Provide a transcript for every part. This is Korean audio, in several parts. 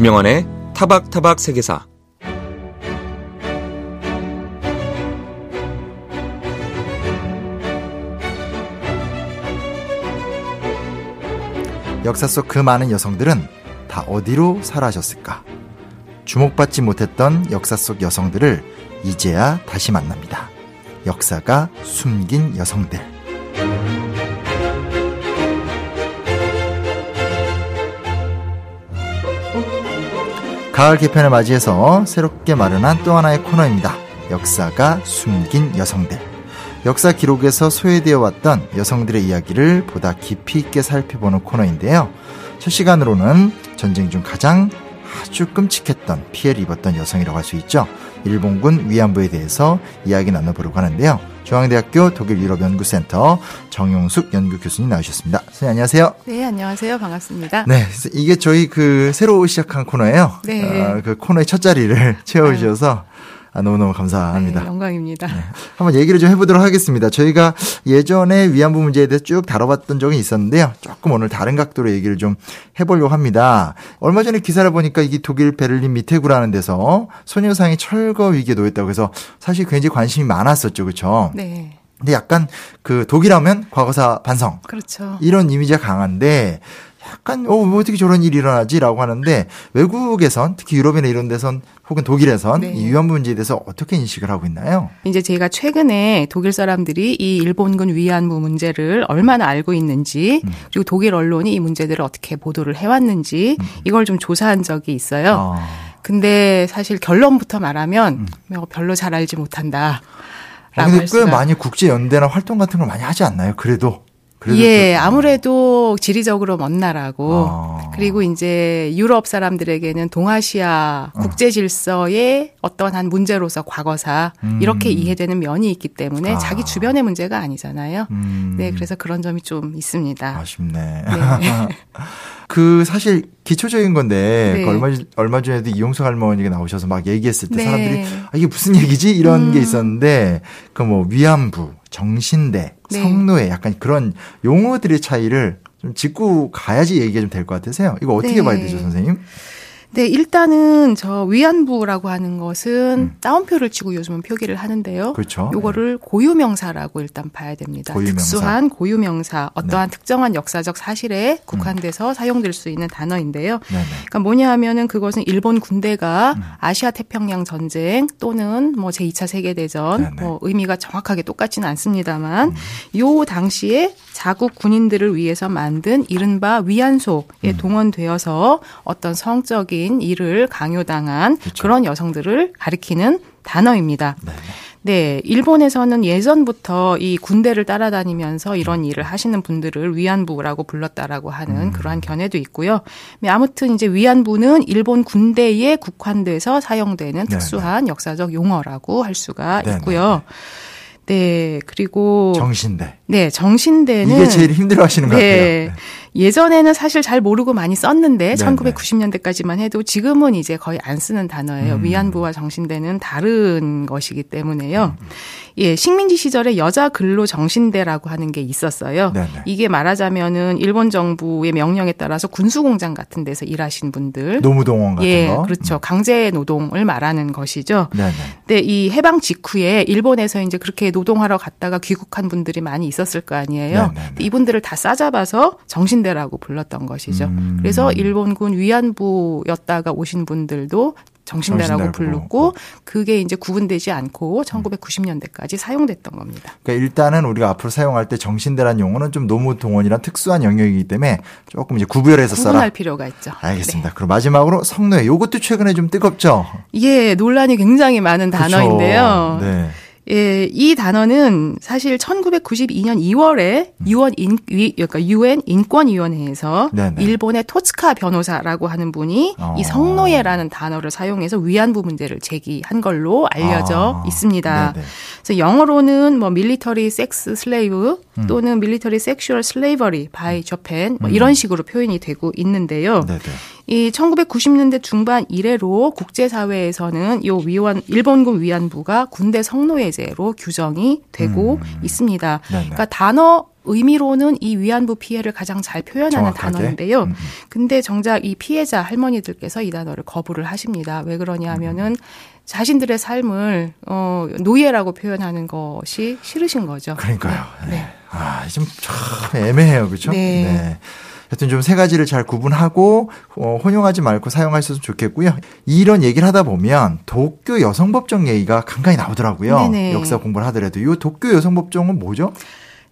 김영환의 타박타박 세계사 역사 속 그 많은 여성들은 다 어디로 사라졌을까? 주목받지 못했던 역사 속 여성들을 이제야 다시 만납니다. 역사가 숨긴 여성들. 가을 개편을 맞이해서 새롭게 마련한 또 하나의 코너입니다. 역사가 숨긴 여성들. 역사 기록에서 소외되어 왔던 여성들의 이야기를 보다 깊이 있게 살펴보는 코너인데요. 첫 시간으로는 전쟁 중 가장 아주 끔찍했던 피해를 입었던 여성이라고 할 수 있죠. 일본군 위안부에 대해서 이야기 나눠보려고 하는데요. 중앙대학교 독일 유럽 연구센터 정용숙 연구 교수님 나오셨습니다. 선생님 안녕하세요. 네, 안녕하세요. 반갑습니다. 네, 이게 저희 그 새로 시작한 코너예요. 네. 어, 그 코너의 첫 자리를 채워주셔서 아, 너무너무 감사합니다. 네, 영광입니다. 네. 한번 얘기를 좀 해보도록 하겠습니다. 저희가 예전에 위안부 문제에 대해서 쭉 다뤄봤던 적이 있었는데요. 조금 오늘 다른 각도로 얘기를 좀 해보려고 합니다. 얼마 전에 기사를 보니까 이게 독일 베를린 미테구라는 데서 소녀상이 철거 위기에 놓였다고 해서 사실 굉장히 관심이 많았었죠. 그렇죠? 네. 근데 약간 그 독일하면 과거사 반성. 그렇죠. 이런 이미지가 강한데 약간 어, 뭐 어떻게 저런 일이 일어나지라고 하는데 외국에선 특히 유럽이나 이런 데선 혹은 독일에선 네. 이 위안부 문제에 대해서 어떻게 인식을 하고 있나요? 이제 제가 최근에 독일 사람들이 이 일본군 위안부 문제를 얼마나 알고 있는지 음. 그리고 독일 언론이 이 문제들을 어떻게 보도를 해왔는지 음. 이걸 좀 조사한 적이 있어요. 어. 근데 사실 결론부터 말하면 음. 뭐 별로 잘 알지 못한다. 아, 근데 꽤 많이 국제 연대나 활동 같은 걸 많이 하지 않나요? 그래도. 예, 좀- 아무래도 지리적으로 먼 나라고 아. 그리고 이제 유럽 사람들에게는 동아시아 어. 국제 질서의 어떤 한 문제로서 과거사 음. 이렇게 이해되는 면이 있기 때문에 아. 자기 주변의 문제가 아니잖아요. 음. 네, 그래서 그런 점이 좀 있습니다. 아쉽네. 네. 그 사실 기초적인 건데 네. 그 얼마 얼마 전에도 이용석 할머니가 나오셔서 막 얘기했을 때 네. 사람들이 아, 이게 무슨 얘기지 이런 음. 게 있었는데 그 뭐 위안부, 정신대, 네. 성노예 약간 그런 용어들의 차이를 좀 짚고 가야지 얘기가 좀 될 것 같으세요. 이거 어떻게 네. 봐야 되죠, 선생님? 네, 일단은 저 위안부라고 하는 것은 음. 따옴표를 치고 요즘은 표기를 하는데요. 그렇죠. 요거를 고유명사라고 일단 봐야 됩니다. 고유명사. 특수한 고유명사, 어떠한 네. 특정한 역사적 사실에 국한돼서 사용될 수 있는 단어인데요. 네, 네. 그러니까 뭐냐 하면은 그것은 일본 군대가 음. 아시아 태평양 전쟁 또는 뭐 제2차 세계 대전 네네. 음. 뭐 의미가 정확하게 똑같지는 않습니다만 요 당시에 자국 군인들을 위해서 만든 이른바 위안소에 음. 동원되어서 어떤 성적인 일을 강요당한 그렇죠. 그런 여성들을 가리키는 단어입니다. 네. 네, 일본에서는 예전부터 이 군대를 따라다니면서 이런 일을 하시는 분들을 위안부라고 불렀다라고 하는 음. 그러한 견해도 있고요. 네, 아무튼 이제 위안부는 일본 군대에 국한돼서 사용되는 네, 특수한 역사적 용어라고 할 수가 네, 있고요. 네, 그리고 정신대. 네, 정신대는 이게 제일 힘들어 하시는 것 네. 같아요. 예전에는 사실 잘 모르고 많이 썼는데 네, 1990년대까지만 해도 지금은 이제 거의 안 쓰는 단어예요. 음. 위안부와 정신대는 다른 것이기 때문에요. 음. 예, 식민지 시절에 여자 근로 정신대라고 하는 게 있었어요. 네, 네. 이게 말하자면은 일본 정부의 명령에 따라서 군수 공장 같은 데서 일하신 분들 노무동원 같은 예, 거. 그렇죠. 강제 노동을 말하는 것이죠. 네, 네. 근데 이 해방 직후에 일본에서 이제 그렇게 노동하러 갔다가 귀국한 분들이 많이 있었을 거 아니에요. 네, 네, 네. 이분들을 다 싸잡아서 정신 대라고 불렀던 것이죠. 음. 그래서 일본군 위안부였다가 오신 분들도 정신대라고 부르고 그게 이제 구분되지 않고 1990년대까지 사용됐던 겁니다. 그러니까 일단은 우리가 앞으로 사용할 때 정신대란 용어는 좀 노무 동원이란 특수한 영역이기 때문에 조금 이제 구별해서 써라. 구분할 필요가 있죠. 알겠습니다. 그럼 마지막으로 성노예. 요것도 최근에 좀 뜨겁죠? 네. 예, 논란이 굉장히 많은 단어인데요. 그쵸? 네. 예, 이 단어는 사실 1992년 2월에 유엔 인 위- 그러니까 유엔 인권위원회에서 네네. 일본의 토츠카 변호사라고 하는 분이 어. 이 성노예라는 단어를 사용해서 위안부 문제를 제기한 걸로 알려져 아, 있습니다. 네네. 그래서 영어로는 뭐 military sex slave 음. 또는 military sexual slavery by Japan 뭐 이런 식으로 표현이 되고 있는데요. 음. 네네. 이 1990년대 중반 이래로 국제사회에서는 요 위원 일본군 위안부가 군대 성노예제로 규정이 되고 음. 있습니다. 네네. 그러니까 단어 의미로는 이 위안부 피해를 가장 잘 표현하는 정확하게? 단어인데요. 음. 근데 정작 이 피해자 할머니들께서 이 단어를 거부를 하십니다. 왜 그러냐 하면은 자신들의 삶을 어 노예라고 표현하는 것이 싫으신 거죠. 그러니까요. 네. 네. 아, 좀 참 애매해요. 그렇죠? 네. 하여튼 좀 세 가지를 잘 구분하고 어, 혼용하지 말고 사용하셨으면 좋겠고요. 이런 얘기를 하다 보면 도쿄 여성법정 얘기가 간간히 나오더라고요. 네네. 역사 공부를 하더라도 이 도쿄 여성법정은 뭐죠?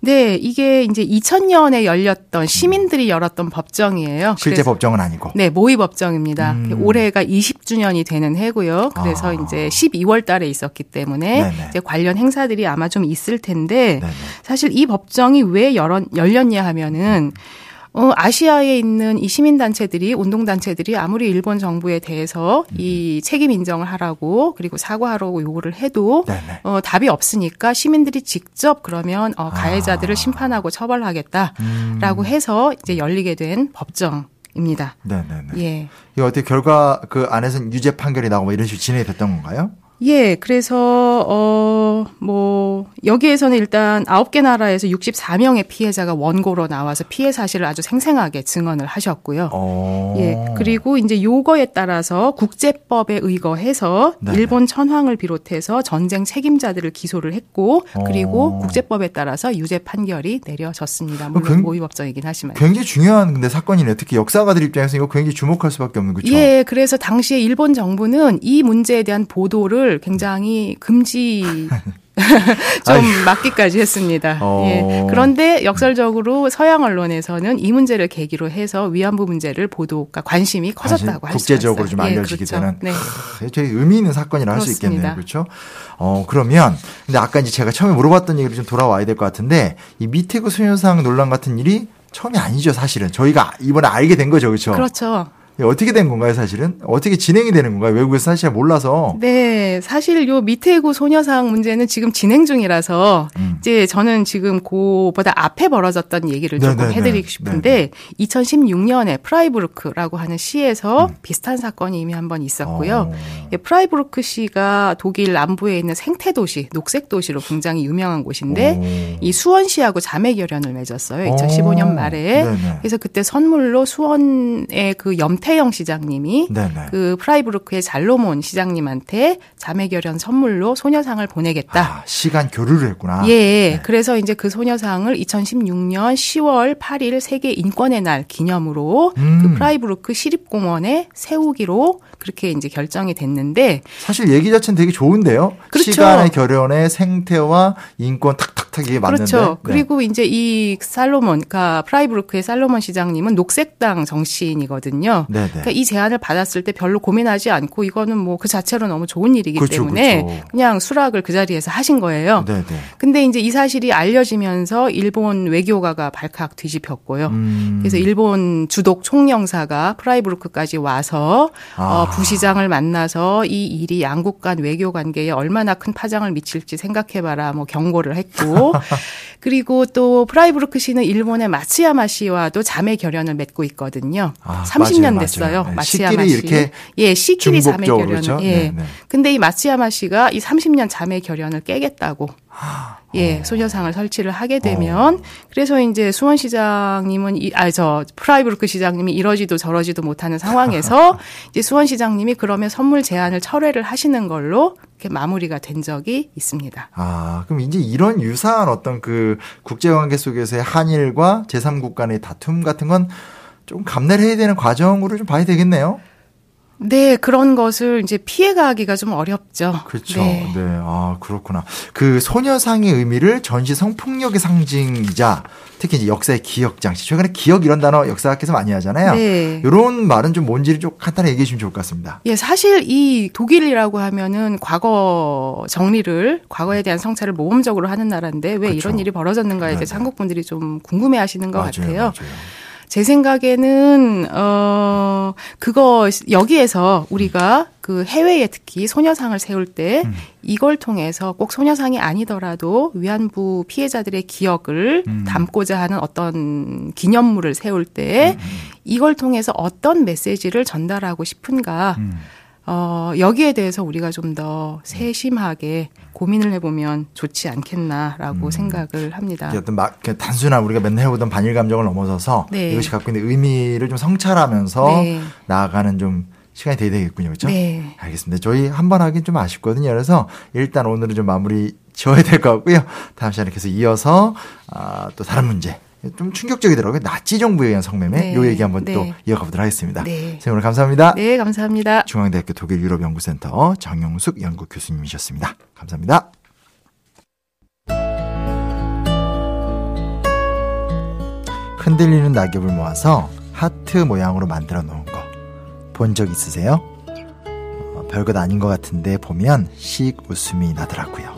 네, 이게 이제 2000년에 열렸던 시민들이 열었던 법정이에요. 실제 법정은 아니고. 네, 모의 법정입니다. 음. 올해가 20주년이 되는 해고요. 그래서 아. 이제 12월 달에 있었기 때문에 네네. 이제 관련 행사들이 아마 좀 있을 텐데 네네. 사실 이 법정이 왜 열었, 열렸냐 하면은 어, 아시아에 있는 이 시민단체들이, 운동단체들이 아무리 일본 정부에 대해서 음. 이 책임 인정을 하라고 그리고 사과하라고 요구를 해도 네네. 어, 답이 없으니까 시민들이 직접 그러면 어, 아. 가해자들을 심판하고 처벌하겠다라고 음. 해서 이제 열리게 된 법정 입니다. 네네네. 예. 이거 어떻게 결과 그 안에서는 유죄 판결이 나오고 뭐 이런 식으로 진행이 됐던 건가요? 예, 그래서 어 뭐 여기에서는 일단 아홉 개 나라에서 64명의 피해자가 원고로 나와서 피해 사실을 아주 생생하게 증언을 하셨고요. 어. 예, 그리고 이제 요거에 따라서 국제법에 의거해서 네네. 일본 천황을 비롯해서 전쟁 책임자들을 기소를 했고 그리고 어. 국제법에 따라서 유죄 판결이 내려졌습니다. 그 물론 굉- 모의법정이긴 하지만. 굉장히 중요한 근데 사건이네요. 특히 역사가들 입장에서 이거 굉장히 주목할 수밖에 없는 거죠. 예, 그래서 당시에 일본 정부는 이 문제에 대한 보도를 굉장히 금지 좀 아이고. 막기까지 했습니다. 어. 예. 그런데 역설적으로 서양 언론에서는 이 문제를 계기로 해서 위안부 문제를 보도가 관심이 커졌다고 할수 있어요. 국제적으로 좀 예, 알려지게 그렇죠. 되는 네. 크, 되게 의미 있는 사건이라 할 수 있겠네요. 그렇죠? 어, 그러면 근데 아까 이제 제가 처음에 물어봤던 얘기로 좀 돌아와야 될 것 같은데 이 미테그 소녀상 논란 같은 일이 처음이 아니죠, 사실은. 저희가 이번에 알게 된 거죠. 그렇죠? 그렇죠. 이게 어떻게 된 건가요, 사실은? 어떻게 진행이 되는 건가요? 외국에서 사실 잘 몰라서. 네, 사실 요 미테구 소녀상 문제는 지금 진행 중이라서 음. 이제 저는 지금 그보다 앞에 벌어졌던 얘기를 조금 네네네. 해드리고 싶은데 2016년에 프라이부르크라고 하는 시에서 비슷한 사건이 이미 한 번 있었고요. 음. 어. 예, 프라이부르크 시가 독일 남부에 있는 생태 도시, 녹색 도시로 굉장히 유명한 곳인데 오. 이 수원시하고 자매 결연을 맺었어요. 2015년 오. 말에. 네네. 그래서 그때 선물로 수원의 그 염태영 시장님이 네네. 그 프라이부르크의 잘로몬 시장님한테 자매 결연 선물로 소녀상을 보내겠다. 아, 시 간 교류를 했구나. 예. 네. 그래서 이제 그 소녀상을 2016년 10월 8일 세계 인권의 날 기념으로 음. 그 프라이부르크 시립공원에 세우기로 그렇게 이제 결정이 됐는데 사실 얘기 자체는 되게 좋은데요. 그렇죠. 시 간의 결연의 생태와 인권 탁탁탁 이게 맞는데. 그렇죠. 네. 그리고 이제 이 살로몬, 그러니까 프라이부르크의 살로몬 시장님은 녹색당 정치인이거든요. 네네. 그러니까 이 제안을 받았을 때 별로 고민하지 않고 이거는 뭐 그 자체로 너무 좋은 일이기 그렇죠, 때문에 그렇죠. 그냥 수락을 그 자리에서 하신 거예요. 네네. 근데 이제 이 사실이 알려지면서 일본 외교가가 발칵 뒤집혔고요. 음. 그래서 일본 주독 총영사가 프라이부르크까지 와서 아. 어, 부시장을 만나서 이 일이 양국 간 외교 관계에 얼마나 큰 파장을 미칠지 생각해봐라 뭐 경고를 했고 그리고 또 프라이부르크 시는 일본의 마츠야마 시와도 자매 결연을 맺고 있거든요. 아, 30년 맞아요, 됐어요. 맞아요. 네, 마츠야마 시. 이렇게 예, 시끼리 자매 결연. 그렇죠? 예. 네, 네. 근데 이 마츠야마 시가 이 30년 자매 결연을 깨겠다고 어. 예, 소녀상을 설치를 하게 되면 그래서 이제 수원 시장님은 이 아 저 프라이부르크 시장님이 이러지도 저러지도 못하는 상황에서 이제 수원 시장님이 그러면 선물 제안을 철회를 하시는 걸로 이렇게 마무리가 된 적이 있습니다. 아, 그럼 이제 이런 유사한 어떤 그 국제 관계 속에서의 한일과 제3국 간의 다툼 같은 건 좀 감내를 해야 되는 과정으로 좀 봐야 되겠네요. 네, 그런 것을 이제 피해가기가 좀 어렵죠. 그렇죠. 네. 네. 아, 그렇구나. 그 소녀상의 의미를 전시 성폭력의 상징이자 특히 이제 역사의 기억 장치. 최근에 기억 이런 단어 역사학에서 많이 하잖아요. 네. 이런 말은 좀 뭔지를 좀 간단히 얘기해 주시면 좋을 것 같습니다. 예, 사실 이 독일이라고 하면은 과거 정리를 과거에 대한 성찰을 모범적으로 하는 나라인데 왜 그렇죠. 이런 일이 벌어졌는가에 네네. 대해서 한국 분들이 좀 궁금해 하시는 것 맞아요, 같아요. 맞아요. 제 생각에는 어 그거 여기에서 우리가 그 해외에 특히 소녀상을 세울 때 음. 이걸 통해서 꼭 소녀상이 아니더라도 위안부 피해자들의 기억을 음. 담고자 하는 어떤 기념물을 세울 때 음. 이걸 통해서 어떤 메시지를 전달하고 싶은가 음. 어, 여기에 대해서 우리가 좀 더 세심하게 고민을 해보면 좋지 않겠나라고 음. 생각을 합니다. 어떤 막 단순한 우리가 맨날 해오던 반일 감정을 넘어서서 네. 이것이 갖고 있는 의미를 좀 성찰하면서 네. 나아가는 좀 시간이 돼야 되겠군요. 그렇죠? 네. 알겠습니다. 저희 한 번 하긴 좀 아쉽거든요. 그래서 일단 오늘은 좀 마무리 지어야 될 것 같고요. 다음 시간에 계속 이어서 아, 또 다른 문제. 좀 충격적이더라고요. 나치 정부에 의한 성매매. 네. 요 얘기 한번 네. 또 이어가보도록 하겠습니다. 네. 선생님 오늘 감사합니다. 네, 감사합니다. 중앙대학교 독일 유럽연구센터 정영숙 연구 교수님이셨습니다. 감사합니다. 흔들리는 낙엽을 모아서 하트 모양으로 만들어 놓은 거 본 적 있으세요? 어, 별것 아닌 것 같은데 보면 씩 웃음이 나더라고요.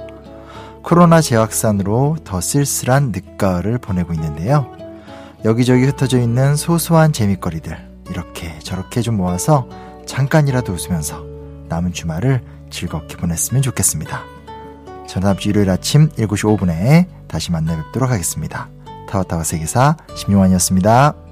코로나 재확산으로 더 쓸쓸한 늦가을을 보내고 있는데요. 여기저기 흩어져 있는 소소한 재밌거리들 이렇게 저렇게 좀 모아서 잠깐이라도 웃으면서 남은 주말을 즐겁게 보냈으면 좋겠습니다. 저는 다음 주 일요일 아침 7시 5분에 다시 만나 뵙도록 하겠습니다. 타와타와 세계사 심용환이었습니다.